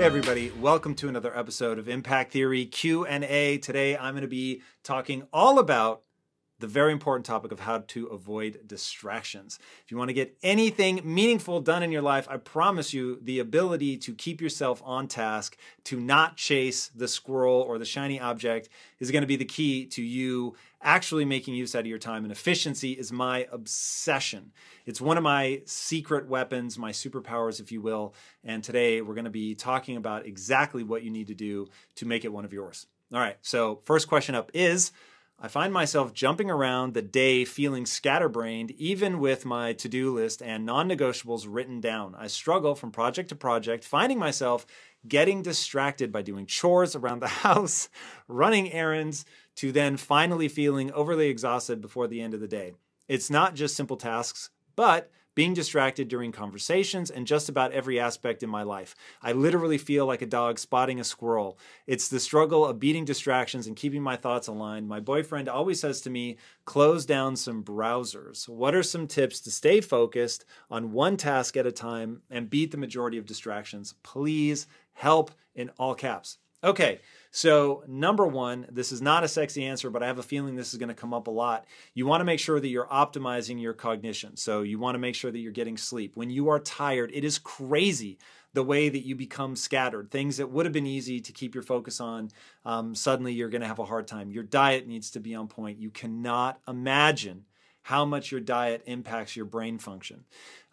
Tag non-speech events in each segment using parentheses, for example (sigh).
Hey everybody, welcome to another episode of Impact Theory Q&A. Today I'm going to be talking all about the very important topic of how to avoid distractions. If you want to get anything meaningful done in your life, I promise you the ability to keep yourself on task, to not chase the squirrel or the shiny object is going to be the key to you actually making use out of your time. And efficiency is my obsession. It's one of my secret weapons, my superpowers, if you will. And today we're going to be talking about exactly what you need to do to make it one of yours. All right, so first question up is I find myself jumping around the day feeling scatterbrained, even with my to do list and non negotiables written down. I struggle from project to project, finding myself getting distracted by doing chores around the (laughs) house, running errands, to then finally feeling overly exhausted before the end of the day. It's not just simple tasks, but being distracted during conversations, and just about every aspect in my life. I literally feel like a dog spotting a squirrel. It's the struggle of beating distractions and keeping my thoughts aligned. My boyfriend always says to me, close down some browsers. What are some tips to stay focused on one task at a time and beat the majority of distractions? Please help in all caps. Okay, so number one, this is not a sexy answer, but I have a feeling this is going to come up a lot. You want to make sure that you're optimizing your cognition. So you want to make sure that you're getting sleep. When you are tired, it is crazy the way that you become scattered. Things that would have been easy to keep your focus on, um, suddenly you're going to have a hard time. Your diet needs to be on point. You cannot imagine how much your diet impacts your brain function.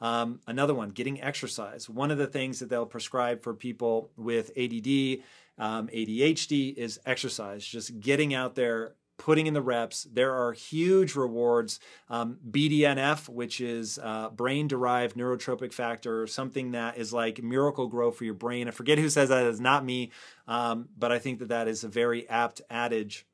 Um, another one, getting exercise. One of the things that they'll prescribe for people with ADD um, ADHD is exercise, just getting out there, putting in the reps. There are huge rewards. Um, BDNF, which is uh, brain derived neurotrophic factor, something that is like Miracle-Gro for your brain. I forget who says that, it's not me, um, but I think that that is a very apt adage.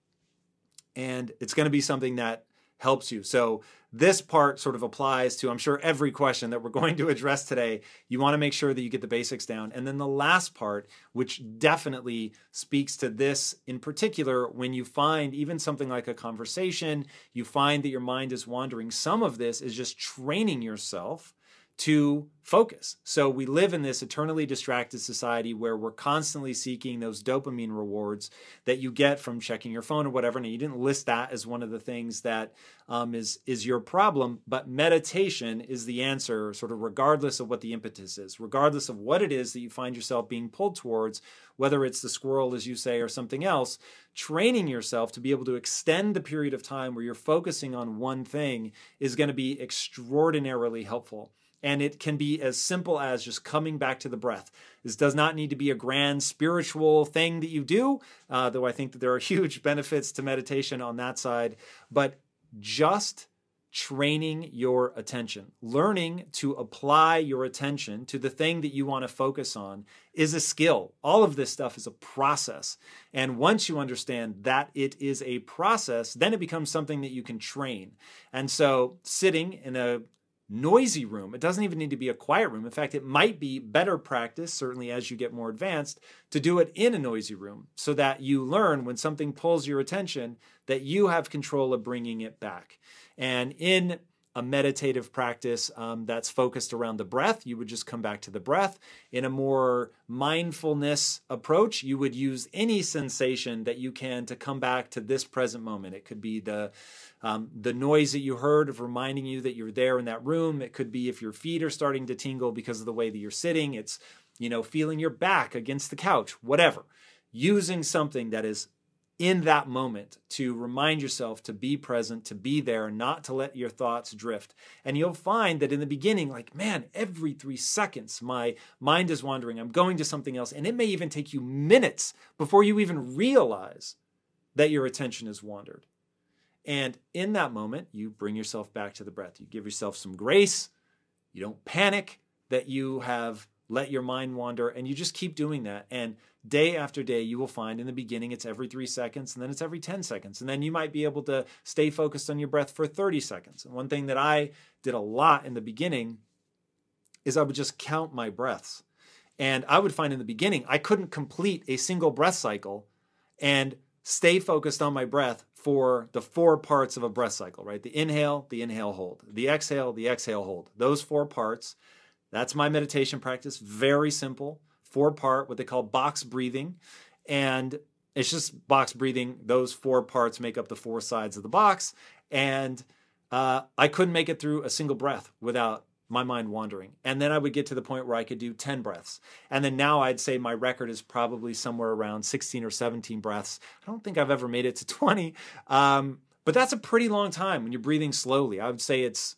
And it's going to be something that helps you. So this part sort of applies to, I'm sure, every question that we're (laughs) going to address today. You want to make sure that you get the basics down. And then the last part, which definitely speaks to this in particular, when you find even something like a conversation, you find that your mind is wandering, some of this is just training yourself to focus. So we live in this eternally distracted society where we're constantly seeking those dopamine rewards that you get from checking your phone or whatever. And you didn't list that as one of the things that um, is is your problem, but meditation is the answer, sort of regardless of what the impetus is, regardless of what it is that you find yourself being pulled towards, whether it's the squirrel, as you say, or something else. Training yourself to be able to extend the period of time where you're focusing on one thing is going to be extraordinarily helpful. And it can be as simple as just coming back to the breath. This does not need to be a grand spiritual thing that you do, uh, though I think that there are (laughs) huge benefits to meditation on that side. But just training your attention, learning to apply your attention to the thing that you want to focus on is a skill. All of this stuff is a process. And once you understand that it is a process, then it becomes something that you can train. And so sitting in a noisy room. It doesn't even need to be a quiet room. In fact, it might be better practice, certainly as you get more advanced, to do it in a noisy room so that you learn when something pulls your attention that you have control of bringing it back. And in a meditative practice um, that's focused around the breath, you would just come back to the breath. In a more mindfulness approach, you would use any sensation that you can to come back to this present moment. It could be the um, the noise that you heard of reminding you that you're there in that room. It could be if your feet are starting to tingle because of the way that you're sitting. It's you know feeling your back against the couch, whatever. Using something that is in that moment to remind yourself to be present, to be there, not to let your thoughts drift. And you'll find that in the beginning, like, man, every three seconds, my mind is wandering. I'm going to something else. And it may even take you minutes before you even realize that your attention has wandered. And in that moment, you bring yourself back to the breath. You give yourself some grace. You don't panic that you have let your mind wander, and you just keep doing that. And day after day, you will find in the beginning it's every three seconds, and then it's every 10 seconds. And then you might be able to stay focused on your breath for 30 seconds. And one thing that I did a lot in the beginning is I would just count my breaths. And I would find in the beginning, I couldn't complete a single breath cycle and stay focused on my breath for the four parts of a breath cycle, right? The inhale, the inhale, hold, the exhale, the exhale, hold. Those four parts. That's my meditation practice. Very simple four part, what they call box breathing. And it's just box breathing. Those four parts make up the four sides of the box. And uh, I couldn't make it through a single breath without my mind wandering. And then I would get to the point where I could do 10 breaths. And then now I'd say my record is probably somewhere around 16 or 17 breaths. I don't think I've ever made it to 20. Um, but that's a pretty long time when you're breathing slowly. I would say it's,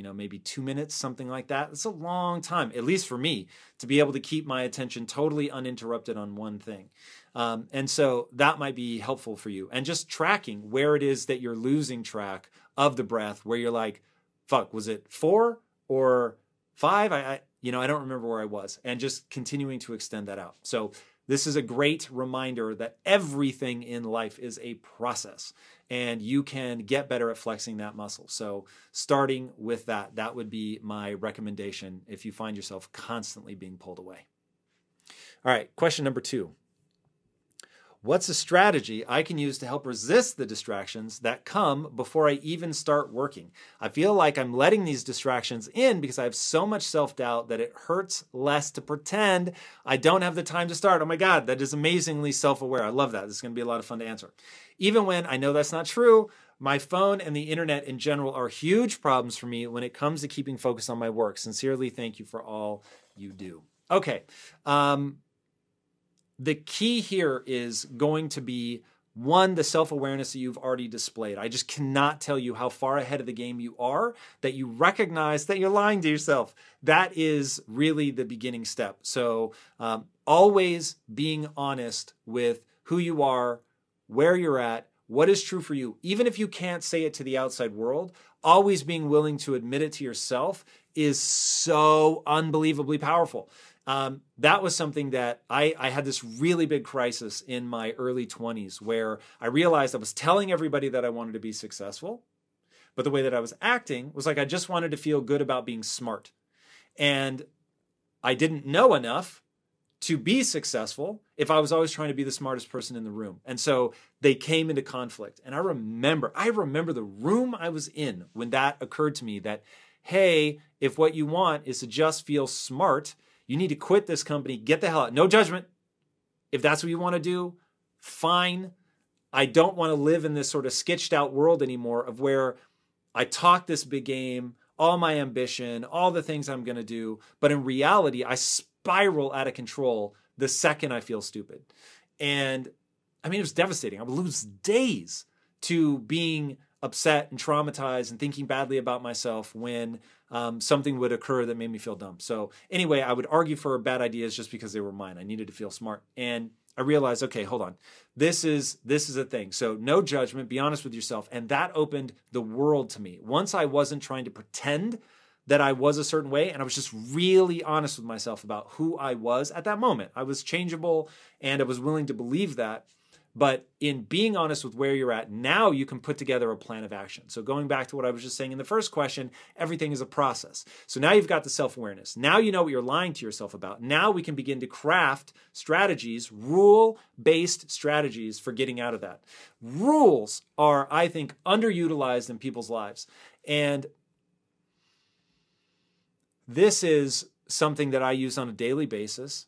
you know, maybe two minutes, something like that. It's a long time, at least for me, to be able to keep my attention totally uninterrupted on one thing. Um, and so that might be helpful for you. And just tracking where it is that you're losing track of the breath, where you're like, fuck, was it four or five? I, I you know, I don't remember where I was. And just continuing to extend that out. So this is a great reminder that everything in life is a process and you can get better at flexing that muscle. So, starting with that, that would be my recommendation if you find yourself constantly being pulled away. All right, question number two What's a strategy I can use to help resist the distractions that come before I even start working? I feel like I'm letting these distractions in because I have so much self doubt that it hurts less to pretend I don't have the time to start. Oh my God, that is amazingly self aware. I love that. This is going to be a lot of fun to answer. Even when I know that's not true, my phone and the internet in general are huge problems for me when it comes to keeping focus on my work. Sincerely, thank you for all you do. Okay. Um, the key here is going to be one, the self awareness that you've already displayed. I just cannot tell you how far ahead of the game you are, that you recognize that you're lying to yourself. That is really the beginning step. So, um, always being honest with who you are, where you're at, what is true for you, even if you can't say it to the outside world, always being willing to admit it to yourself is so unbelievably powerful um, that was something that I, I had this really big crisis in my early 20s where I realized I was telling everybody that I wanted to be successful, but the way that I was acting was like I just wanted to feel good about being smart. And I didn't know enough to be successful if I was always trying to be the smartest person in the room. And so they came into conflict. And I remember, I remember the room I was in when that occurred to me that, hey, if what you want is to just feel smart, you need to quit this company, get the hell out. No judgment. If that's what you want to do, fine. I don't want to live in this sort of sketched out world anymore of where I talk this big game, all my ambition, all the things I'm going to do, but in reality, I spiral out of control the second I feel stupid. And I mean, it was devastating. I would lose days to being upset and traumatized and thinking badly about myself when um, something would occur that made me feel dumb. So anyway, I would argue for bad ideas just because they were mine. I needed to feel smart, and I realized, okay, hold on, this is this is a thing. So no judgment. Be honest with yourself, and that opened the world to me. Once I wasn't trying to pretend that I was a certain way, and I was just really honest with myself about who I was at that moment. I was changeable, and I was willing to believe that. But in being honest with where you're at, now you can put together a plan of action. So, going back to what I was just saying in the first question, everything is a process. So, now you've got the self awareness. Now you know what you're lying to yourself about. Now we can begin to craft strategies, rule based strategies for getting out of that. Rules are, I think, underutilized in people's lives. And this is something that I use on a daily basis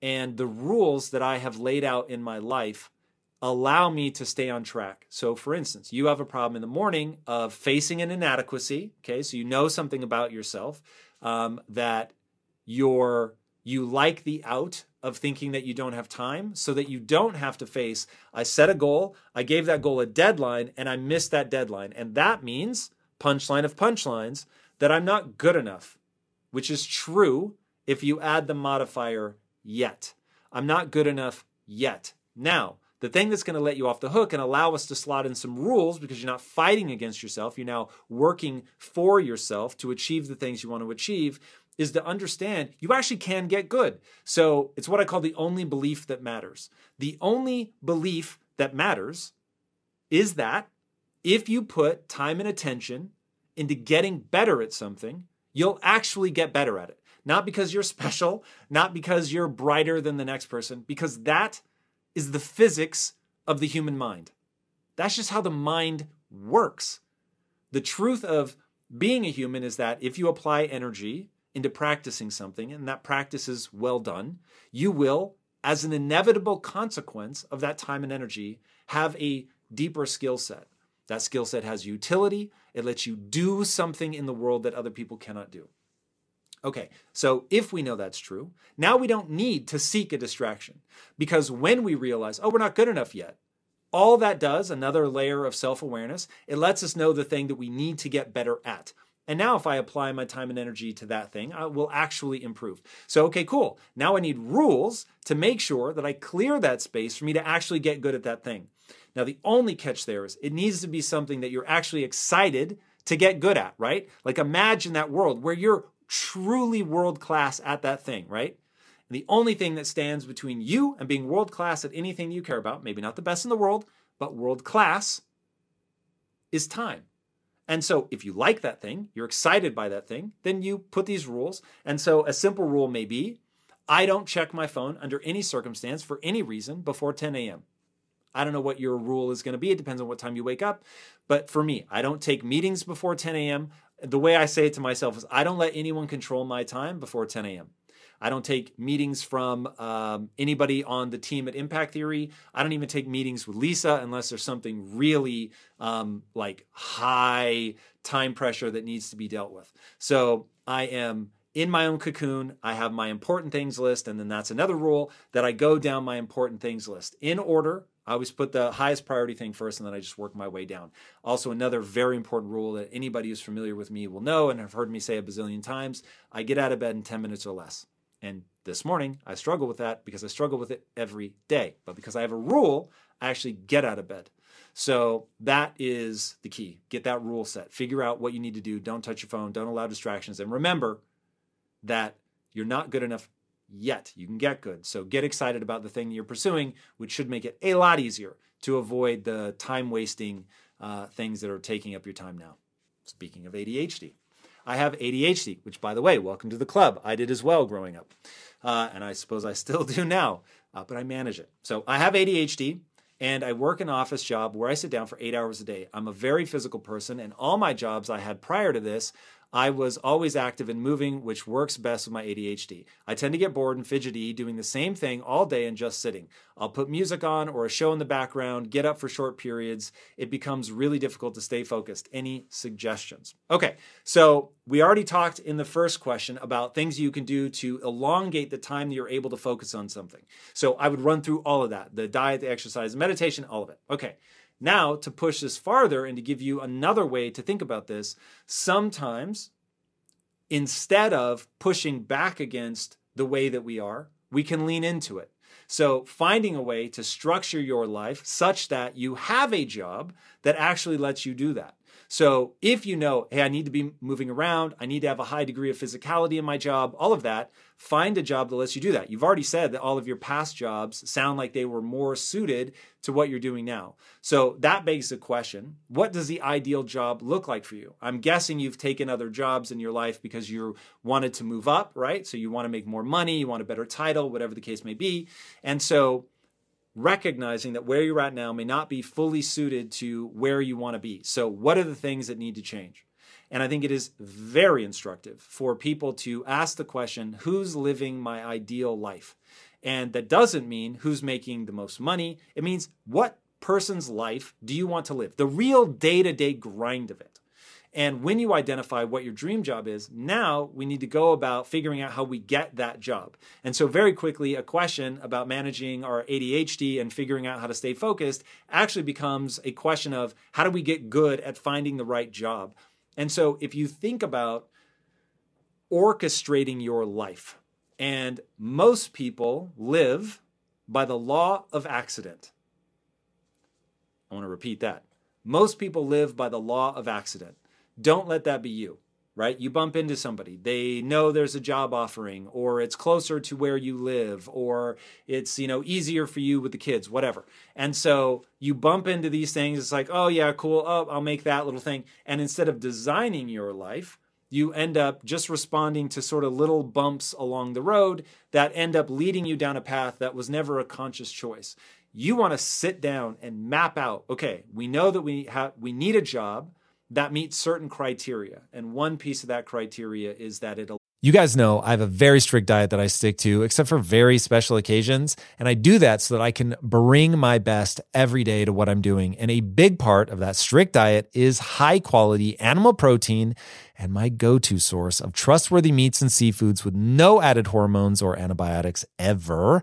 and the rules that I have laid out in my life allow me to stay on track. So, for instance, you have a problem in the morning of facing an inadequacy. Okay, so you know something about yourself um, that you're you like the out of thinking that you don't have time so that you don't have to face I set a goal, I gave that goal a deadline, and I missed that deadline. And that means, punchline of punchlines, that I'm not good enough, which is true if you add the modifier yet. I'm not good enough yet. Now, the thing that's going to let you off the hook and allow us to slot in some rules because you're not fighting against yourself, you're now working for yourself to achieve the things you want to achieve, is to understand you actually can get good. So it's what I call the only belief that matters. The only belief that matters is that if you put time and attention into getting better at something, you'll actually get better at it. Not because you're special, not because you're brighter than the next person, because that is the physics of the human mind. That's just how the mind works. The truth of being a human is that if you apply energy into practicing something and that practice is well done, you will, as an inevitable consequence of that time and energy, have a deeper skill set. That skill set has utility, it lets you do something in the world that other people cannot do. Okay, so if we know that's true, now we don't need to seek a distraction because when we realize, oh, we're not good enough yet, all that does, another layer of self awareness, it lets us know the thing that we need to get better at. And now, if I apply my time and energy to that thing, I will actually improve. So, okay, cool. Now I need rules to make sure that I clear that space for me to actually get good at that thing. Now, the only catch there is it needs to be something that you're actually excited to get good at, right? Like imagine that world where you're truly world class at that thing, right? And the only thing that stands between you and being world class at anything you care about, maybe not the best in the world, but world class, is time. And so if you like that thing, you're excited by that thing, then you put these rules. And so a simple rule may be I don't check my phone under any circumstance for any reason before 10 a.m. I don't know what your rule is going to be. It depends on what time you wake up. But for me, I don't take meetings before 10 a.m the way I say it to myself is I don't let anyone control my time before 10 a.m. I don't take meetings from um, anybody on the team at Impact Theory. I don't even take meetings with Lisa unless there's something really um, like high time pressure that needs to be dealt with. So I am in my own cocoon. I have my important things list, and then that's another rule that I go down my important things list in order I always put the highest priority thing first and then I just work my way down. Also, another very important rule that anybody who's familiar with me will know and have heard me say a bazillion times I get out of bed in 10 minutes or less. And this morning, I struggle with that because I struggle with it every day. But because I have a rule, I actually get out of bed. So that is the key. Get that rule set. Figure out what you need to do. Don't touch your phone. Don't allow distractions. And remember that you're not good enough yet. You can get good. So get excited about the thing you're pursuing, which should make it a lot easier to avoid the time wasting uh, things that are taking up your time now. Speaking of ADHD, I have ADHD, which, by the way, welcome to the club. I did as well growing up. Uh, and I suppose I still (laughs) do now, uh, but I manage it. So I have ADHD and I work an office job where I sit down for eight hours a day. I'm a very physical person, and all my jobs I had prior to this I was always active and moving, which works best with my ADHD. I tend to get bored and fidgety doing the same thing all day and just sitting. I'll put music on or a show in the background, get up for short periods. It becomes really difficult to stay focused. Any suggestions? Okay, so we already talked in the first question about things you can do to elongate the time that you're able to focus on something. So I would run through all of that the diet, the exercise, meditation, all of it. Okay. Now, to push this farther and to give you another way to think about this, sometimes instead of pushing back against the way that we are, we can lean into it. So, finding a way to structure your life such that you have a job that actually lets you do that. So, if you know, hey, I need to be moving around, I need to have a high degree of physicality in my job, all of that, find a job that lets you do that. You've already said that all of your past jobs sound like they were more suited to what you're doing now. So that begs the question what does the ideal job look like for you? I'm guessing you've taken other jobs in your life because you wanted to move up, right? So you want to make more money, you want a better title, whatever the case may be. And so recognizing that where you're at now may not be fully suited to where you want to be. So, what are the things that need to change? And I think it is very instructive for people to ask the question who's living my ideal life? And that doesn't mean who's making the most money. It means what person's life do you want to live? The real day to day grind of it. And when you identify what your dream job is, now we need to go about figuring out how we get that job. And so, very quickly, a question about managing our ADHD and figuring out how to stay focused actually becomes a question of how do we get good at finding the right job? And so, if you think about orchestrating your life, and most people live by the law of accident. I want to repeat that. Most people live by the law of accident. Don't let that be you, right? You bump into somebody, they know there's a job offering, or it's closer to where you live, or it's, you know, easier for you with the kids, whatever. And so you bump into these things, it's like, oh yeah, cool, oh, I'll make that little thing. And instead of designing your life, you end up just responding to sort of little bumps along the road that end up leading you down a path that was never a conscious choice. You want to sit down and map out, okay, we know that we have we need a job that meets certain criteria. And one piece of that criteria is that it You guys know I have a very strict diet that I stick to, except for very special occasions. And I do that so that I can bring my best every day to what I'm doing. And a big part of that strict diet is high quality animal protein and my go to source of trustworthy meats and seafoods with no added hormones or antibiotics ever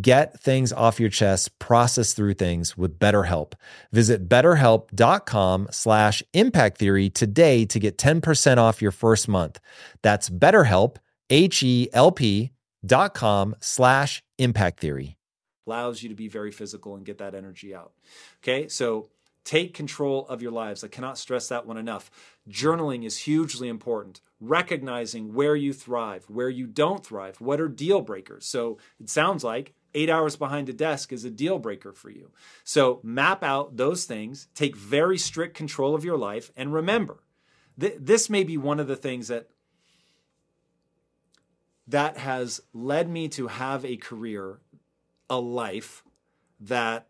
Get things off your chest, process through things with BetterHelp. Visit betterhelp.com slash impact theory today to get 10% off your first month. That's betterhelp, H-E-L-P dot com slash impact theory. Allows you to be very physical and get that energy out. Okay, so take control of your lives. I cannot stress that one enough. Journaling is hugely important. Recognizing where you thrive, where you don't thrive, what are deal breakers. So it sounds like eight hours behind a desk is a deal breaker for you. So map out those things, take very strict control of your life, and remember, th- this may be one of the things that that has led me to have a career, a life that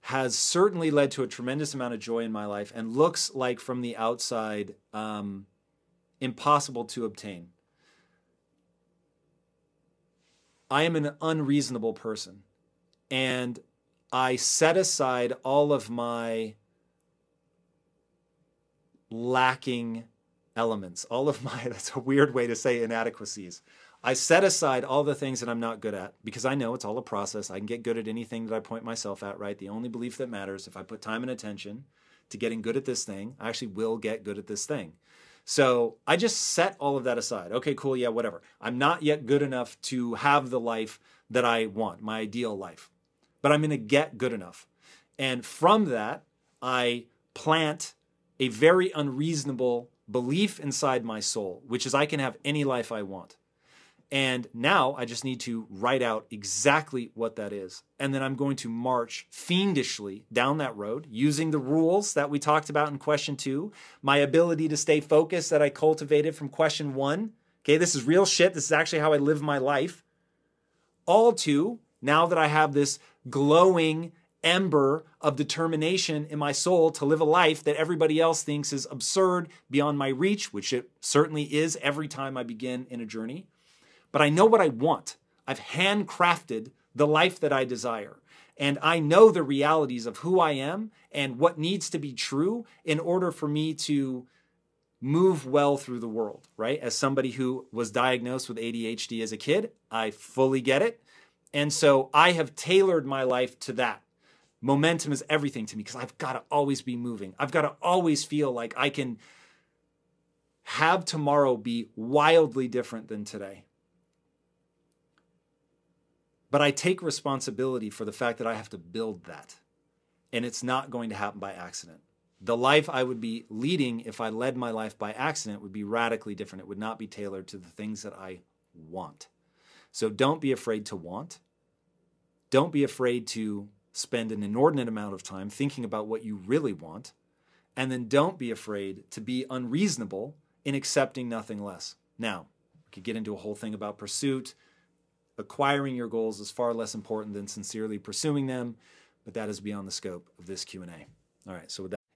has certainly led to a tremendous amount of joy in my life and looks like from the outside um, impossible to obtain. I am an unreasonable person. And I set aside all of my lacking elements, all of my, (laughs) that's a weird way to say inadequacies. I set aside all the things that I'm not good at because I know it's all a process. I can get good at anything that I point myself at, right? The only belief that matters, if I put time and attention to getting good at this thing, I actually will get good at this thing. So I just set all of that aside. Okay, cool, yeah, whatever. I'm not yet good enough to have the life that I want, my ideal life, but I'm going to get good enough. And from that, I plant a very unreasonable belief inside my soul, which is I can have any life I want. And now I just need to write out exactly what that is. And then I'm going to march fiendishly down that road using the rules that we talked about in question two, my ability to stay focused that I cultivated from question one. Okay, this is real shit. This is actually how I live my life. All to now that I have this glowing ember of determination in my soul to live a life that everybody else thinks is absurd, beyond my reach, which it certainly is every time I begin in a journey but I know what I want. I've handcrafted the life that I desire. And I know the realities of who I am and what needs to be true in order for me to move well through the world, right? As somebody who was diagnosed with ADHD as a kid, I fully get it. And so I have tailored my life to that. Momentum is everything to me because I've got to always be moving. I've got to always feel like I can have tomorrow be wildly different than today. But I take responsibility for the fact that I have to build that. And it's not going to happen by accident. the life I would be leading if I led my life by accident would be radically different. It would not be tailored to the things that I want. So don't be afraid to want. Don't be afraid to spend an inordinate amount of time thinking about what you really want. And then don't be afraid to be unreasonable in accepting nothing less. Now, we could get into a whole thing about pursuit. Acquiring your goals is far less important than sincerely pursuing them, but that is beyond the scope of this Q&A. All right, so with that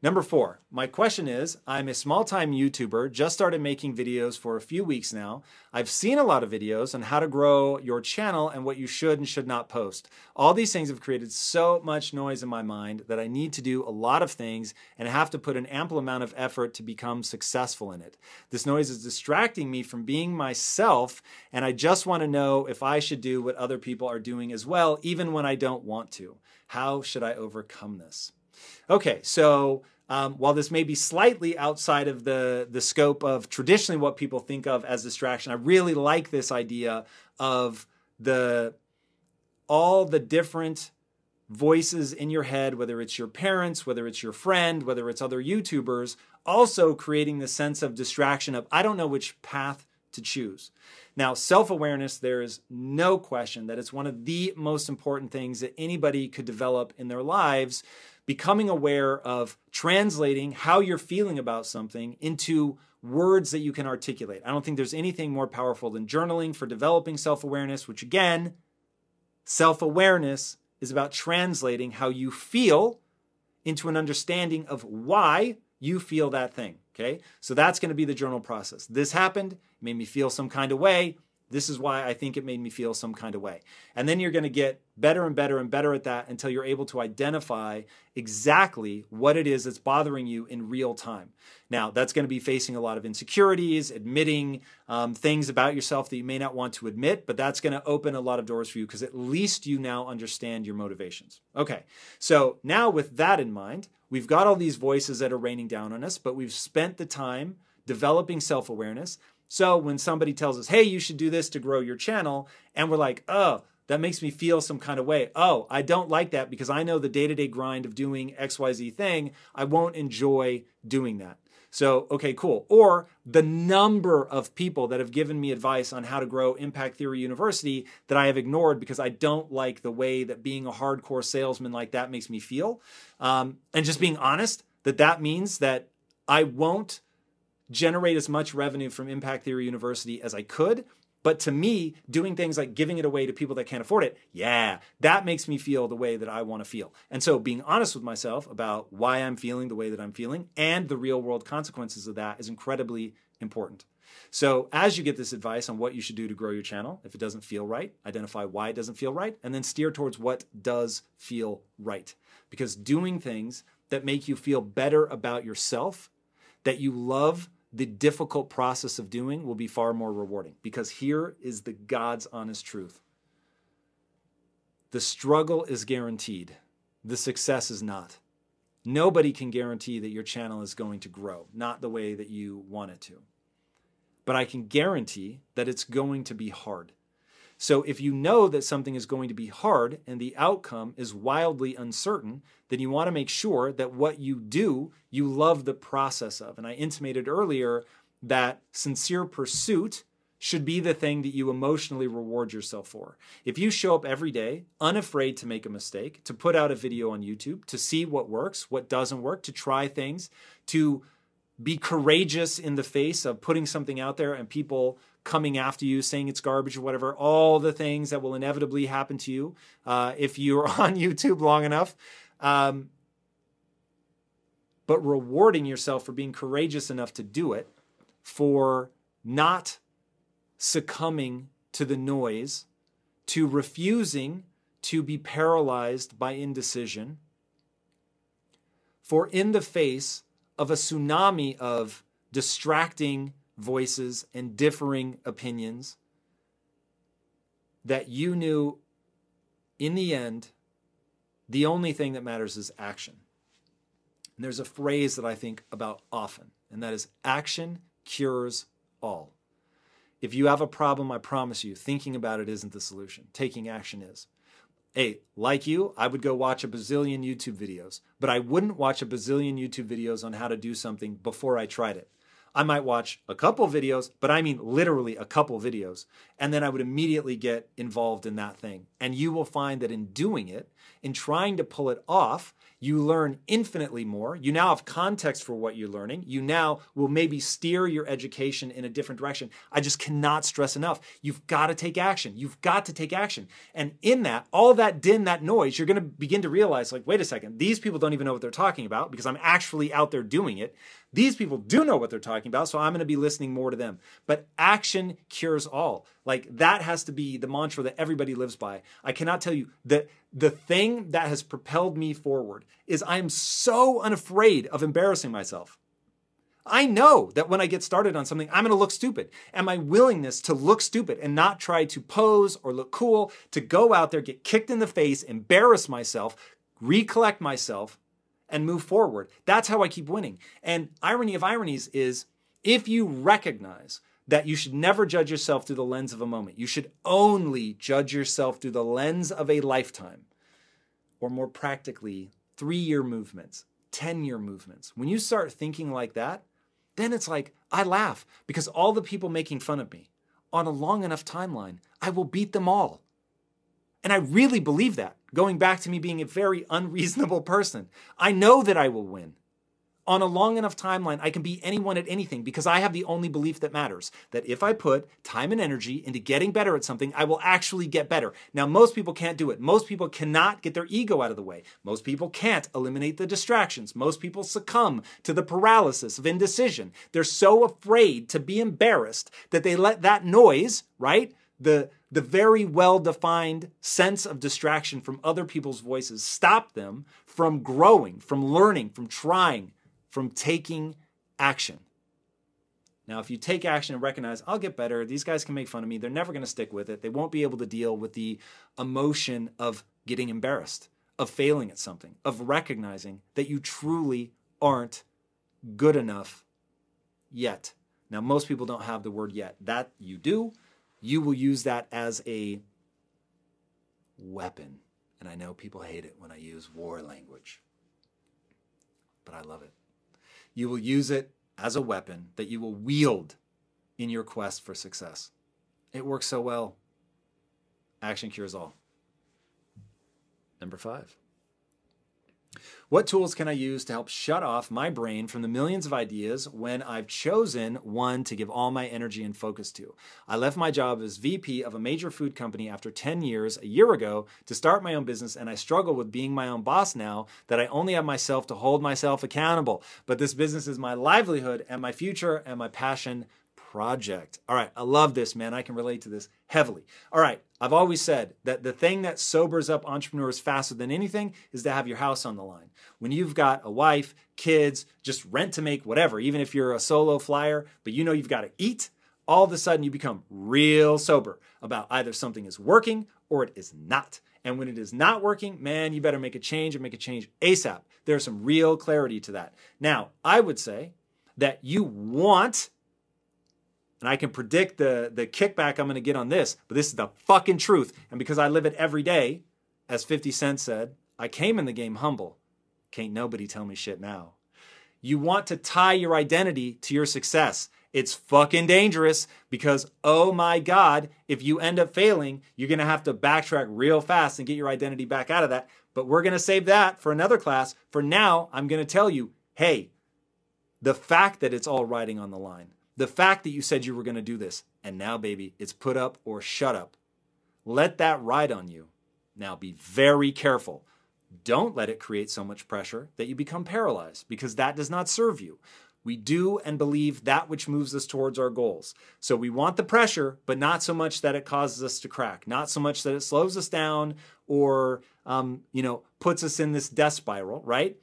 Number four, my question is I'm a small time YouTuber, just started making videos for a few weeks now. I've seen a lot of videos on how to grow your channel and what you should and should not post. All these things have created so much noise in my mind that I need to do a lot of things and have to put an ample amount of effort to become successful in it. This noise is distracting me from being myself, and I just want to know if I should do what other people are doing as well, even when I don't want to. How should I overcome this? Okay, so um, while this may be slightly outside of the, the scope of traditionally what people think of as distraction, I really like this idea of the all the different voices in your head, whether it's your parents, whether it's your friend, whether it's other YouTubers, also creating the sense of distraction of I don't know which path to choose. Now, self awareness, there is no question that it's one of the most important things that anybody could develop in their lives becoming aware of translating how you're feeling about something into words that you can articulate. I don't think there's anything more powerful than journaling for developing self awareness, which again, self awareness is about translating how you feel into an understanding of why you feel that thing. Okay, so that's going to be the journal process. This happened, made me feel some kind of way. This is why I think it made me feel some kind of way. And then you're going to get better and better and better at that until you're able to identify exactly what it is that's bothering you in real time. Now, that's going to be facing a lot of insecurities, admitting um, things about yourself that you may not want to admit, but that's going to open a lot of doors for you because at least you now understand your motivations. Okay, so now with that in mind, we've got all these voices that are raining down on us, but we've spent the time developing self awareness. So when somebody tells us, hey, you should do this to grow your channel, and we're like, oh, that makes me feel some kind of way. Oh, I don't like that because I know the day to day grind of doing XYZ thing, I won't enjoy doing that. So, okay, cool. Or the number of people that have given me advice on how to grow Impact Theory University that I have ignored because I don't like the way that being a hardcore salesman like that makes me feel. Um, and just being honest, that that means that I won't generate as much revenue from Impact Theory University as I could. But to me, doing things like giving it away to people that can't afford it, yeah, that makes me feel the way that I want to feel. And so being honest with myself about why I'm feeling the way that I'm feeling and the real world consequences of that is incredibly important. So, as you get this advice on what you should do to grow your channel, if it doesn't feel right, identify why it doesn't feel right, and then steer towards what does feel right. Because doing things that make you feel better about yourself, that you love the difficult process of doing will be far more rewarding because here is the God's honest truth. The struggle is guaranteed, the success is not. Nobody can guarantee that your channel is going to grow, not the way that you want it to. But I can guarantee that it's going to be hard. So if you know that something is going to be hard and the outcome is wildly uncertain, then you want to make sure that what you do, you love the process of. And I intimated earlier that sincere pursuit should be the thing that you emotionally reward yourself for. If you show up every day, unafraid to make a mistake, to put out a video on YouTube, to see what works, what doesn't work, to try things, to be courageous in the face of putting something out there and people coming after you, saying it's garbage or whatever, all the things that will inevitably happen to you uh, if you're (laughs) on YouTube long enough. Um, but rewarding yourself for being courageous enough to do it, for not succumbing to the noise, to refusing to be paralyzed by indecision. For in the face of a tsunami of distracting voices and differing opinions, that you knew in the end, the only thing that matters is action. And there's a phrase that I think about often, and that is action cures all. If you have a problem, I promise you, thinking about it isn't the solution. Taking action is. Hey, like you, I would go watch a bazillion YouTube videos, but I wouldn't watch a bazillion YouTube videos on how to do something before I tried it. I might watch a couple videos, but I mean literally a couple videos, and then I would immediately get involved in that thing. And you will find that in doing it, in trying to pull it off, you learn infinitely more. You now have context for what you're learning. You now will maybe steer your education in a different direction. I just cannot stress enough. You've got to take action. You've got to take action. And in that, all that din, that noise, you're going to begin to realize like, wait a second, these people don't even know what they're talking about because I'm actually out there doing it. These people do know what they're talking about, so I'm going to be listening more to them. But action cures all. Like that has to be the mantra that everybody lives by. I cannot tell you that the thing that has propelled me forward is I'm so unafraid of embarrassing myself. I know that when I get started on something, I'm going to look stupid. And my willingness to look stupid and not try to pose or look cool, to go out there, get kicked in the face, embarrass myself, recollect myself, and move forward. That's how I keep winning. And irony of ironies is if you recognize that you should never judge yourself through the lens of a moment, you should only judge yourself through the lens of a lifetime, or more practically, three year movements, 10 year movements. When you start thinking like that, then it's like, I laugh because all the people making fun of me on a long enough timeline, I will beat them all. And I really believe that, going back to me being a very unreasonable person. I know that I will win. On a long enough timeline, I can be anyone at anything because I have the only belief that matters that if I put time and energy into getting better at something, I will actually get better. Now, most people can't do it. Most people cannot get their ego out of the way. Most people can't eliminate the distractions. Most people succumb to the paralysis of indecision. They're so afraid to be embarrassed that they let that noise, right? The the very well defined sense of distraction from other people's voices stop them from growing, from learning, from trying, from taking action. Now, if you take action and recognize, I'll get better, these guys can make fun of me, they're never going to stick with it. They won't be able to deal with the emotion of getting embarrassed, of failing at something, of recognizing that you truly aren't good enough yet. Now, most people don't have the word yet. That you do you will use that as a weapon. And I know people hate it when I use war language, but I love it. You will use it as a weapon that you will wield in your quest for success. It works so well. Action cures all. Number five. What tools can I use to help shut off my brain from the millions of ideas when I've chosen one to give all my energy and focus to? I left my job as VP of a major food company after 10 years a year ago to start my own business, and I struggle with being my own boss now that I only have myself to hold myself accountable. But this business is my livelihood and my future and my passion project. All right, I love this, man. I can relate to this heavily. All right, I've always said that the thing that sobers up entrepreneurs faster than anything is to have your house on the line. When you've got a wife, kids, just rent to make whatever, even if you're a solo flyer, but you know you've got to eat, all of a sudden you become real sober about either something is working or it is not. And when it is not working, man, you better make a change and make a change ASAP. There's some real clarity to that. Now, I would say that you want and I can predict the, the kickback I'm going to get on this, but this is the fucking truth. And because I live it every day, as 50 Cent said, I came in the game humble. Can't nobody tell me shit now. You want to tie your identity to your success. It's fucking dangerous because, oh my God, if you end up failing, you're to have to backtrack real fast and get your identity back out of that. But we're to save that for another class. For now, I'm to tell you hey, the fact that it's all riding on the line, the fact that you said you were going to do this, and now, baby, it's put up or shut up. Let that ride on you. Now, be very careful. Don't let it create so much pressure that you become paralyzed because that does not serve you. We do and believe that which moves us towards our goals. So we want the pressure, but not so much that it causes us to crack, not so much that it slows us down or, um, you know, puts us in this death spiral, right?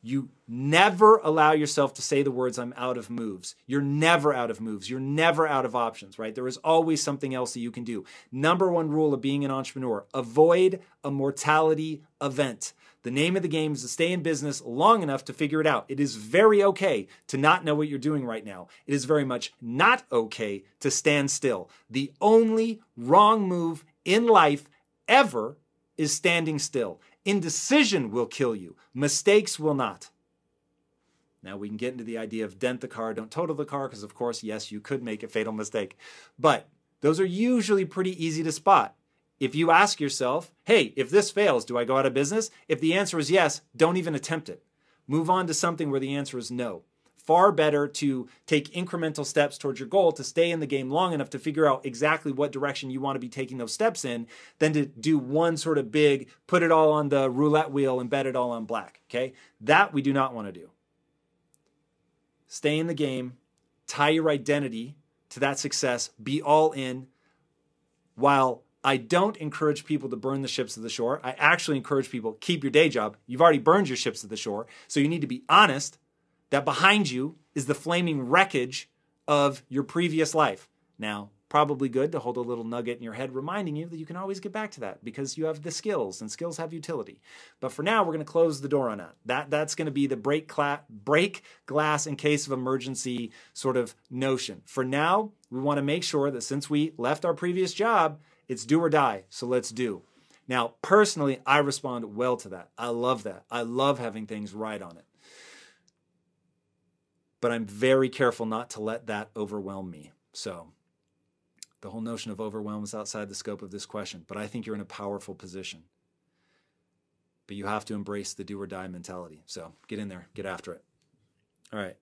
You never allow yourself to say the words, I'm out of moves. You're never out of moves. You're never out of options, right? There is always something else that you can do. Number one rule of being an entrepreneur avoid a mortality event. The name of the game is to stay in business long enough to figure it out. It is very okay to not know what you're doing right now. It is very much not okay to stand still. The only wrong move in life ever is standing still. Indecision will kill you, mistakes will not. Now we can get into the idea of dent the car, don't total the car, because of course, yes, you could make a fatal mistake. But those are usually pretty easy to spot. If you ask yourself, hey, if this fails, do I go out of business? If the answer is yes, don't even attempt it. Move on to something where the answer is no. Far better to take incremental steps towards your goal to stay in the game long enough to figure out exactly what direction you want to be taking those steps in than to do one sort of big, put it all on the roulette wheel and bet it all on black. Okay? That we do not want to do. Stay in the game, tie your identity to that success, be all in while I don't encourage people to burn the ships of the shore. I actually encourage people keep your day job. You've already burned your ships of the shore, so you need to be honest that behind you is the flaming wreckage of your previous life. Now, probably good to hold a little nugget in your head reminding you that you can always get back to that because you have the skills and skills have utility. But for now, we're going to close the door on that. That that's going to be the break cla- break glass in case of emergency sort of notion. For now, we want to make sure that since we left our previous job, it's do or die. So let's do. Now, personally, I respond well to that. I love that. I love having things right on it. But I'm very careful not to let that overwhelm me. So, the whole notion of overwhelm is outside the scope of this question, but I think you're in a powerful position. But you have to embrace the do or die mentality. So, get in there, get after it. All right.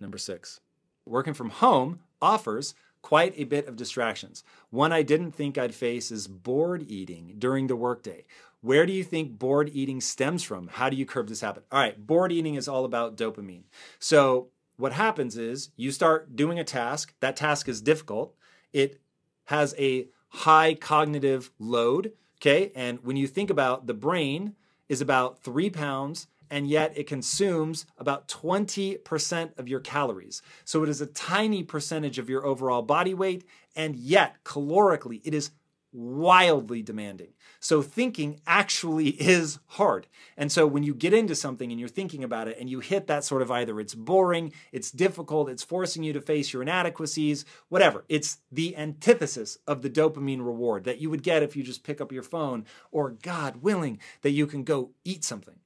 Number six working from home offers quite a bit of distractions. One I didn't think I'd face is bored eating during the workday. Where do you think bored eating stems from? How do you curb this habit? All right, bored eating is all about dopamine. So, what happens is you start doing a task, that task is difficult, it has a high cognitive load, okay? And when you think about the brain is about three pounds and yet it consumes about 20% of your calories. So it is a tiny percentage of your overall body weight, and yet calorically, it is wildly demanding. So thinking actually (laughs) is hard. And so when you get into something and you're thinking about it and you hit that sort of either it's boring, it's difficult, it's forcing you to face your inadequacies, whatever. It's the antithesis of the dopamine reward that you would get if you just pick up your phone or God willing that you can go eat something.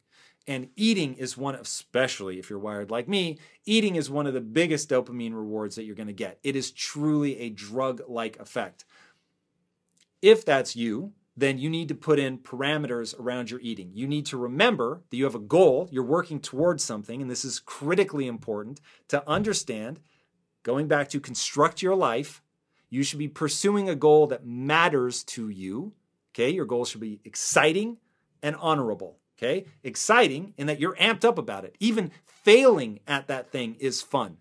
And eating is one, especially if you're wired like me, eating is one of the biggest dopamine rewards that you're going to get. It is truly a drug like effect. If that's you, then you need to put in parameters around your eating. You need to remember that you have a goal, you're working towards something, and this is critically important to understand. Going back to construct your life, you should be pursuing a goal that matters to you. Okay, your goal should be exciting and honorable. Okay, exciting in that you're amped up about it. Even failing at that thing is fun.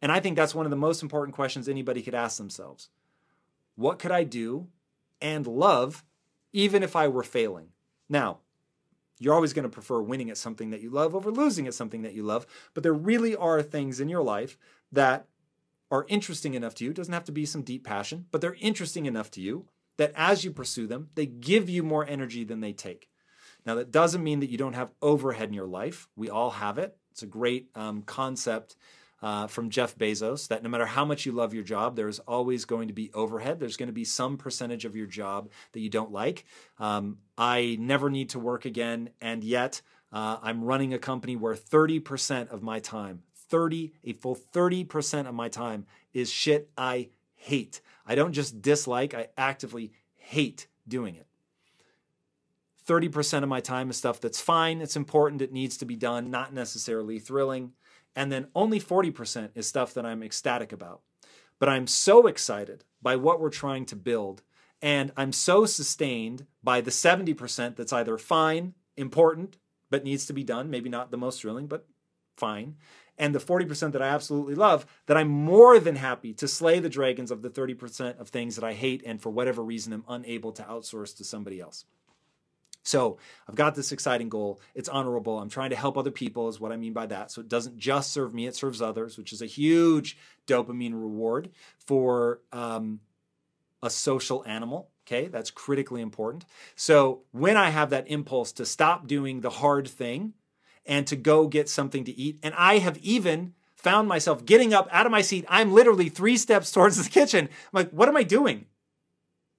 And I think that's one of the most important questions anybody could ask themselves. What could I do and love even if I were failing? Now, you're always going to prefer winning at something that you love over losing at something that you love, but there really are things in your life that are interesting enough to you. It doesn't have to be some deep passion, but they're interesting enough to you that as you pursue them, they give you more energy than they take. Now, that doesn't mean that you don't have overhead in your life. We all have it. It's a great um, concept uh, from Jeff Bezos that no matter how much you love your job, there's always going to be overhead. There's going to be some percentage of your job that you don't like. Um, I never need to work again, and yet uh, I'm running a company where 30% of my time, 30, a full 30% of my time is shit I hate. I don't just dislike, I actively hate doing it. 30% of my time is stuff that's fine, it's important, it needs to be done, not necessarily thrilling. And then only 40% is stuff that I'm ecstatic about. But I'm so excited by what we're trying to build. And I'm so sustained by the 70% that's either fine, important, but needs to be done, maybe not the most thrilling, but fine. And the 40% that I absolutely love, that I'm more than happy to slay the dragons of the 30% of things that I hate and for whatever reason am unable to outsource to somebody else. So I've got this exciting goal. It's honorable. I'm trying to help other people, is what I mean by that. So it doesn't just serve me, it serves others, which is a huge dopamine reward for um, a social animal. Okay, that's critically important. So when I have that impulse to stop doing the hard thing and to go get something to eat, and I have even found myself getting up out of my seat, I'm literally three steps (laughs) towards the kitchen. I'm like, what am I doing?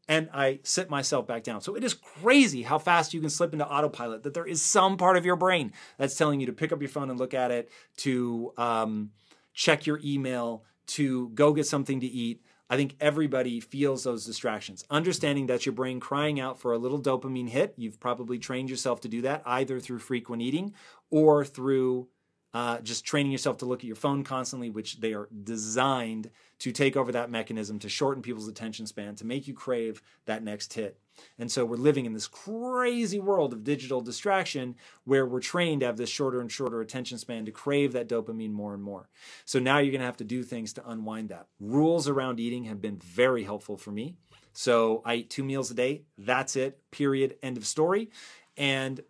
And I sit myself back down. So it is crazy how fast you can slip into autopilot, that there is some part of your brain that's telling you to pick up your phone and look at it, to um, check your email, to go get something to eat. I think everybody feels those distractions. Understanding that's your brain crying out for a little dopamine hit. You've probably trained yourself to do that either through frequent eating or through uh, just training yourself to look at your phone constantly, which they are designed to take over that mechanism to shorten people's attention span, to make you crave that next hit. And so we're living in this crazy world of digital distraction where we're trained to have this shorter and shorter attention span to crave that dopamine more and more. So now you're going to have to do things to unwind that. Rules around eating have been very helpful for me. So I eat two meals a day. That's it, period, end of story. And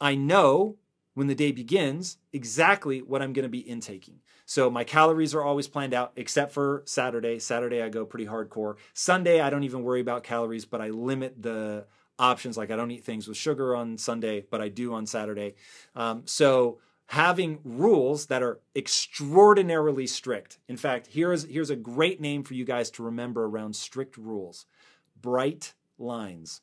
I know when the day begins exactly what I'm going to be intaking. So my calories are always planned out except for Saturday. Saturday I go pretty hardcore. Sunday I don't even worry about calories, but I limit the options. Like I don't eat things with sugar on Sunday, but I do on Saturday. Um, so having rules that are extraordinarily strict. In fact, here's here's a great name for you guys to remember around strict rules. Bright lines.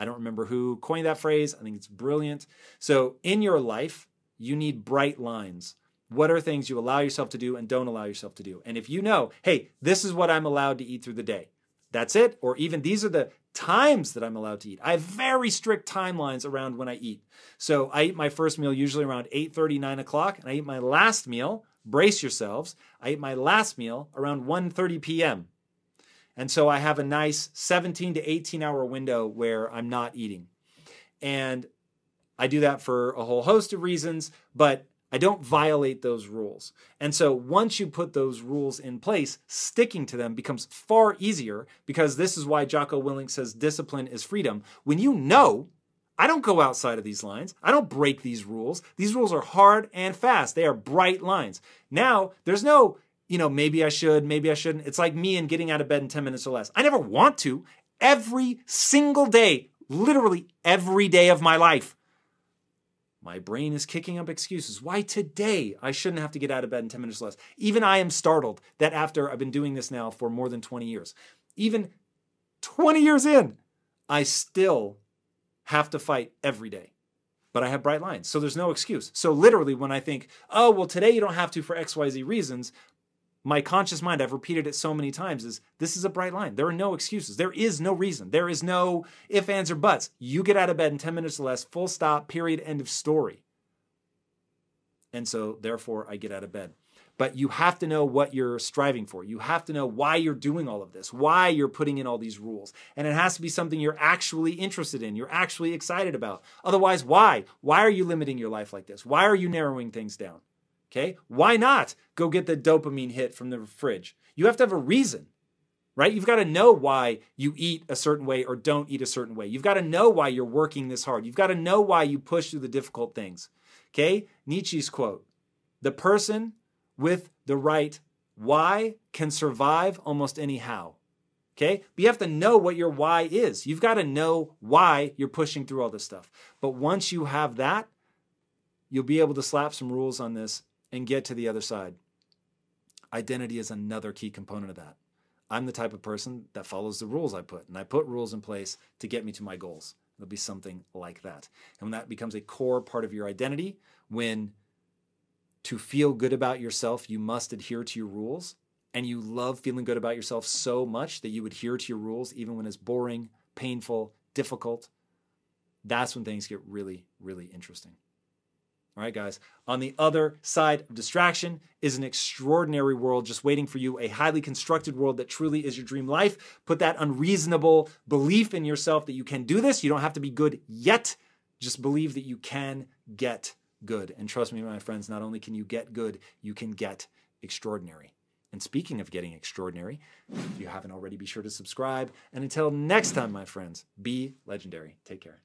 I don't remember who coined that phrase. I think it's brilliant. So, in your life, you need bright lines. What are things you allow yourself to do and don't allow yourself to do? And if you know, hey, this is what I'm allowed to eat through the day, that's it. Or even these are the times that I'm allowed to eat. I have very strict timelines around when I eat. So I eat my first meal usually around 8 30, 9 o'clock, and I eat my last meal, brace yourselves, I eat my last meal around 1 30 p.m. And so I have a nice 17 to 18 hour window where I'm not eating. And I do that for a whole host of reasons, but I don't violate those rules. And so once you put those rules in place, sticking to them becomes far easier because this is why Jocko Willink says discipline is freedom. When you know, I don't go outside of these lines, I don't break these rules. These rules are hard and fast, they are bright lines. Now, there's no you know, maybe I should, maybe I shouldn't. It's like me and getting out of bed in 10 minutes or less. I never want to. Every single day, literally every day of my life, my brain is kicking up excuses. Why today I shouldn't have to get out of bed in 10 minutes or less? Even I am startled that after I've been doing this now for more than 20 years, even 20 years in, I still have to fight every day but I have bright lines. So there's no excuse. So literally, when I think, oh, well, today you don't have to for XYZ reasons, my conscious mind, I've repeated it so many times, is this is a bright line. There are no excuses. There is no reason. There is no if, ands, or buts. You get out of bed in 10 minutes or less, full stop, period, end of story. And so, therefore, I get out of bed. But you have to know what you're striving for. You have to know why you're doing all of this, why you're putting in all these rules. And it has to be something you're actually interested in, you're actually excited about. Otherwise, why? Why are you limiting your life like this? Why are you narrowing things down? Okay? Why not go get the dopamine hit from the fridge? You have to have a reason, right? You've got to know why you eat a certain way or don't eat a certain way. You've got to know why you're working this hard. You've got to know why you push through the difficult things. Okay? Nietzsche's quote The person with the right why can survive almost anyhow. Okay? But you have to know what your why is. You've got to know why you're pushing through all this stuff. But once you have that, you'll be able to slap some rules on this and get to the other side. Identity is another key component of that. I'm the type of person that follows the rules I put, and I put rules in place to get me to my goals. It'll be something like that. And when that becomes a core part of your identity, when to feel good about yourself, you must adhere to your rules, and you love feeling good about yourself so much that you adhere to your rules even when it's boring, painful, difficult, that's when things get really, really interesting. All right, guys. On the other side of distraction is an extraordinary world just waiting for you, a highly constructed world that truly is your dream life. Put that unreasonable belief in yourself that you can do this. You don't have to be good yet. Just believe that you can get good. And trust me, my friends, not only can you get good, you can get extraordinary. And speaking of getting extraordinary, if you haven't already, be sure to subscribe. And until next time, my friends, be legendary. Take care.